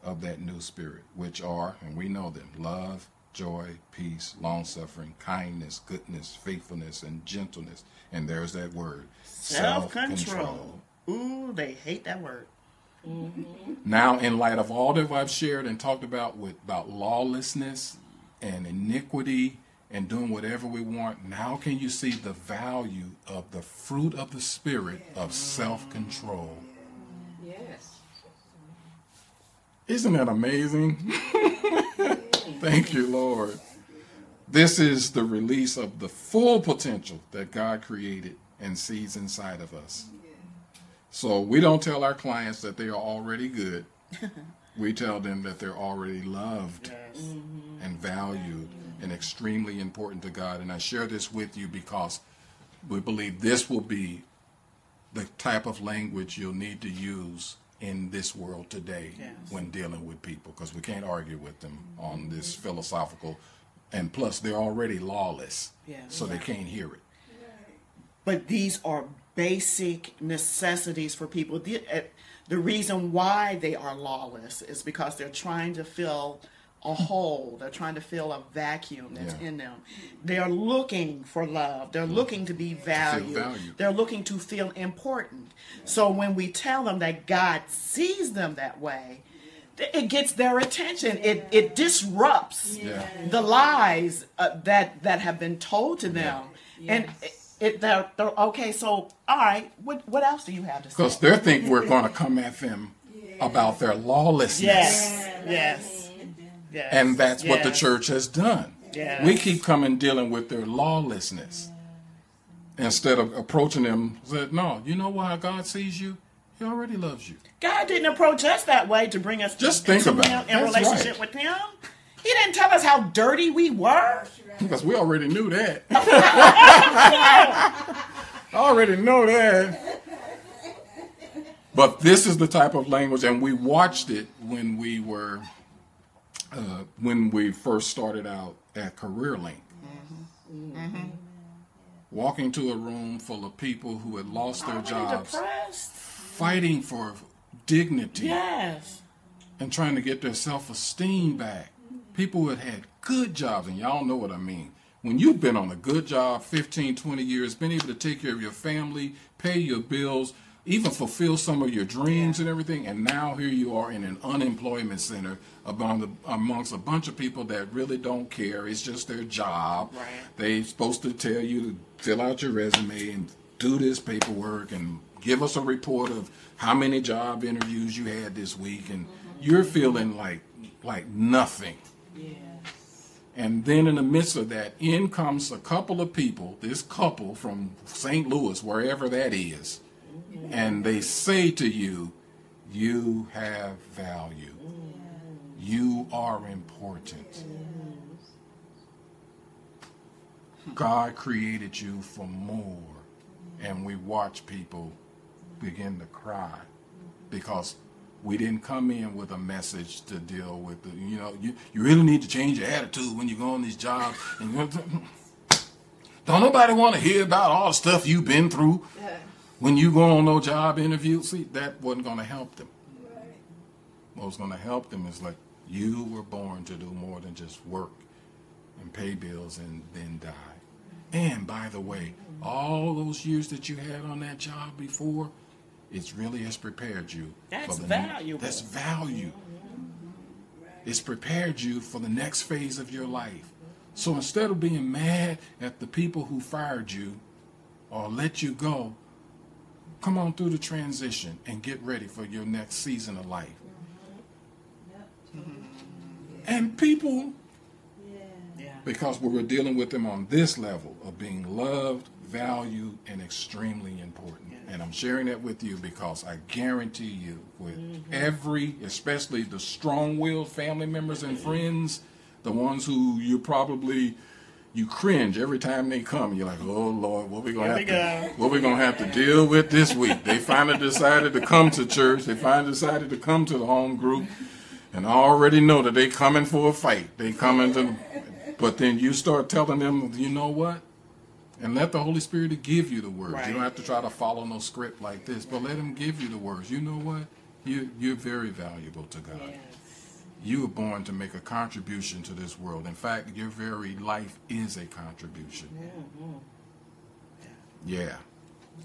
of that new spirit, which are, and we know them, love, joy, peace, long suffering, kindness, goodness, faithfulness, and gentleness. And there's that word Self control. Ooh, they hate that word. Mm-hmm. Now, in light of all that I've shared and talked about with about lawlessness and iniquity and doing whatever we want, now can you see the value of the fruit of the spirit of self control? Yes. Isn't that amazing? Thank you, Lord. This is the release of the full potential that God created and sees inside of us. So we don't tell our clients that they are already good. we tell them that they're already loved Yes. Mm-hmm. and valued and extremely important to God. And I share this with you because we believe this will be the type of language you'll need to use in this world today Yes. when dealing with people because we can't argue with them on this philosophical and plus they're already lawless Yes. so they can't hear it But these are basic necessities for people. The, uh, the reason why they are lawless is because they're trying to fill a hole. They're trying to fill a vacuum that's Yeah. in them. They're looking for love. They're looking to be valued. valued. They're looking to feel important. So when we tell them that God sees them that way, it gets their attention. It it disrupts Yeah. the lies uh, that that have been told to them, and it, it they're, they're okay. So all right, what what else do you have to say? because they think we're going to come at them about their lawlessness yes, yes, yes, and that's what the church has done Yes. we keep coming dealing with their lawlessness instead of approaching them said no you know why god sees you he already loves you God didn't approach us that way to bring us Just think to about him it. in That's relationship right. with Him. He didn't tell us how dirty we were. because we already knew that I already know that but this is the type of language and we watched it when we were uh, when we first started out at career link mm-hmm. Mm-hmm. Mm-hmm. walking to a room full of people who had lost their Already jobs depressed. fighting for dignity Yes. and trying to get their self-esteem back. People who had had good jobs, and y'all know what I mean. When you've been on a good job 15, 20 years, been able to take care of your family, pay your bills, even fulfill some of your dreams and everything, and now here you are in an unemployment center among the, amongst a bunch of people that really don't care. It's just their job. Right. They're supposed to tell you to fill out your resume and do this paperwork and give us a report of how many job interviews you had this week and mm-hmm. you're feeling like like nothing Yes. and then in the midst of that in comes a couple of people this couple from st louis wherever that is and they say to you you have value. You are important. God created you for more. And we watch people begin to cry because we didn't come in with a message to deal with the you know you, you really need to change your attitude when you go on these jobs. And don't nobody want to hear about all the stuff you've been through when you go on no job interview see that wasn't going to help them what was going to help them is like you were born to do more than just work and pay bills and then die and by the way, all those years that you had on that job before, it's really has prepared you. That's the valuable. That's value. It's prepared you for the next phase of your life. So instead of being mad at the people who fired you or let you go, come on through the transition and get ready for your next season of life. And people Yeah. because we were dealing with them on this level of being loved, valued, and extremely important. And I'm sharing that with you because I guarantee you, with mm-hmm. every, especially the strong-willed family members and friends, the ones who you probably you cringe every time they come. You're like, oh Lord, what we gonna Here have we to go. what we gonna have to deal with this week? They finally decided to come to church. They finally decided to come to the home group, and I already know that they coming for a fight. They coming to, but then you start telling them, you know what? And let the Holy Spirit give you the words. You don't have to try to follow no script like this, but let Him give you the words. You know what? You you're very valuable to God. Yes. You were born to make a contribution to this world. In fact, your very life is a contribution. Yeah.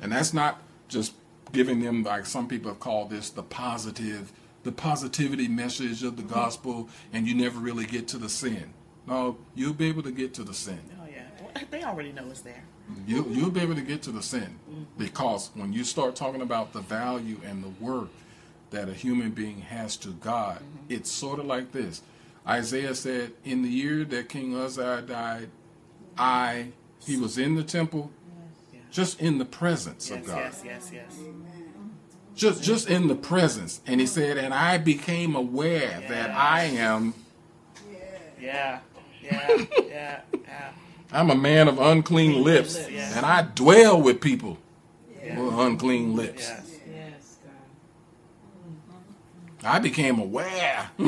And that's not just giving them, like some people have called this, the positive, the positivity message of the mm-hmm. gospel, and you never really get to the sin. No, you'll be able to get to the sin. Oh yeah. Well, They already know it's there. You, you'll be able to get to the sin mm-hmm. because when you start talking about the value and the worth that a human being has to God. Mm-hmm. It's sort of like this. Isaiah said, In the year that King Uzziah died, I, he was in the temple, just in the presence Yes, of God. yes, yes, yes. Just, just in the presence. And he said, And I became aware that I am, Yeah, yeah, yeah, yeah. I'm a man of unclean lips, lips. and I dwell with people with unclean lips. Yes. Yes, God. I became aware.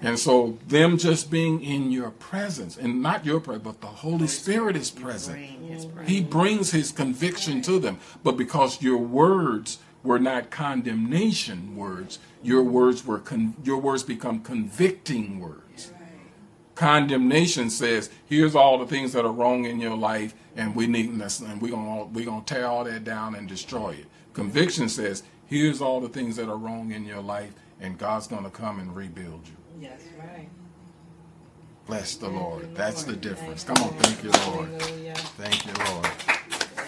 and so, them just being in your presence, and not your presence, but the Holy Spirit is present. Bring He brings his conviction to them. But because your words were not condemnation words, your words were con- your words become convicting words. Condemnation says, "Here's all the things that are wrong in your life, and we need and we're gonna we're gonna tear all that down and destroy it." Conviction says, "Here's all the things that are wrong in your life, and God's gonna come and rebuild you." Yes, right. Bless the Lord. That's the difference. Thank Come on, you, thank you, Lord. Hallelujah. Thank you, Lord.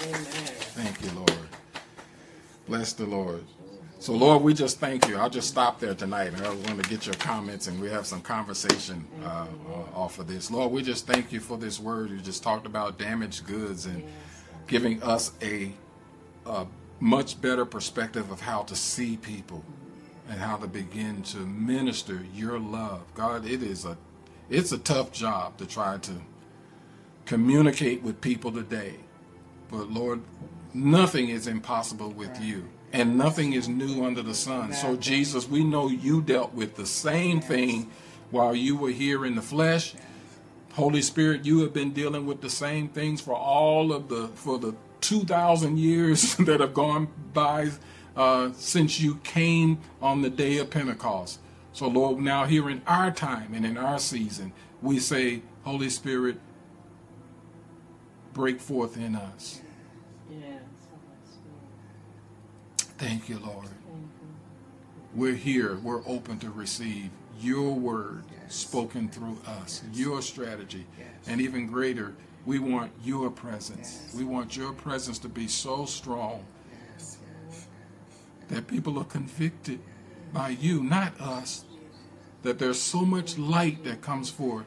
Amen. Thank you, Lord. Bless the Lord. So, Lord, we just thank you. I'll just stop there tonight. And I want to get your comments and we have some conversation uh, uh, off of this. Lord, we just thank you for this word. You just talked about damaged goods and giving us a, a much better perspective of how to see people and how to begin to minister your love. God, it is a it's a tough job to try to communicate with people today. But Lord, nothing is impossible with you. And nothing is new under the sun. So, Jesus, we know you dealt with the same thing while you were here in the flesh. Holy Spirit, you have been dealing with the same things for all of the, for the 2,000 years that have gone by uh, since you came on the day of Pentecost. So, Lord, now here in our time and in our season, we say, Holy Spirit, break forth in us. Yes, Thank you, Lord. Thank you. We're here. We're open to receive your word spoken through us, your strategy. And even greater, we want your presence. We want your presence to be so strong Yes, yes. that people are convicted by you, not us. That there's so much light that comes forth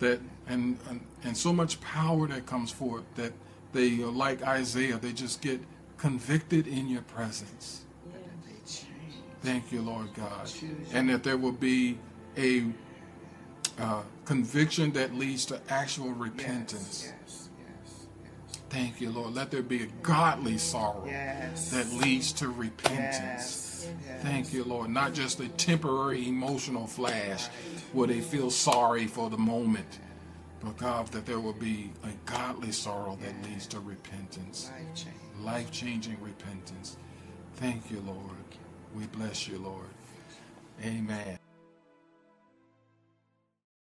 that and, and and so much power that comes forth that they are like Isaiah, they just get convicted in your presence. Thank you, Lord God. And that there will be a uh, conviction that leads to actual repentance. Yes, yes, Thank you, Lord. Let there be a godly sorrow yes. that leads to repentance. Yes, yes. Thank you, Lord. Not just a temporary emotional flash where they feel sorry for the moment, but God, that there will be a godly sorrow that leads to repentance, life changing repentance. Thank you, Lord. We bless you, Lord. Amen.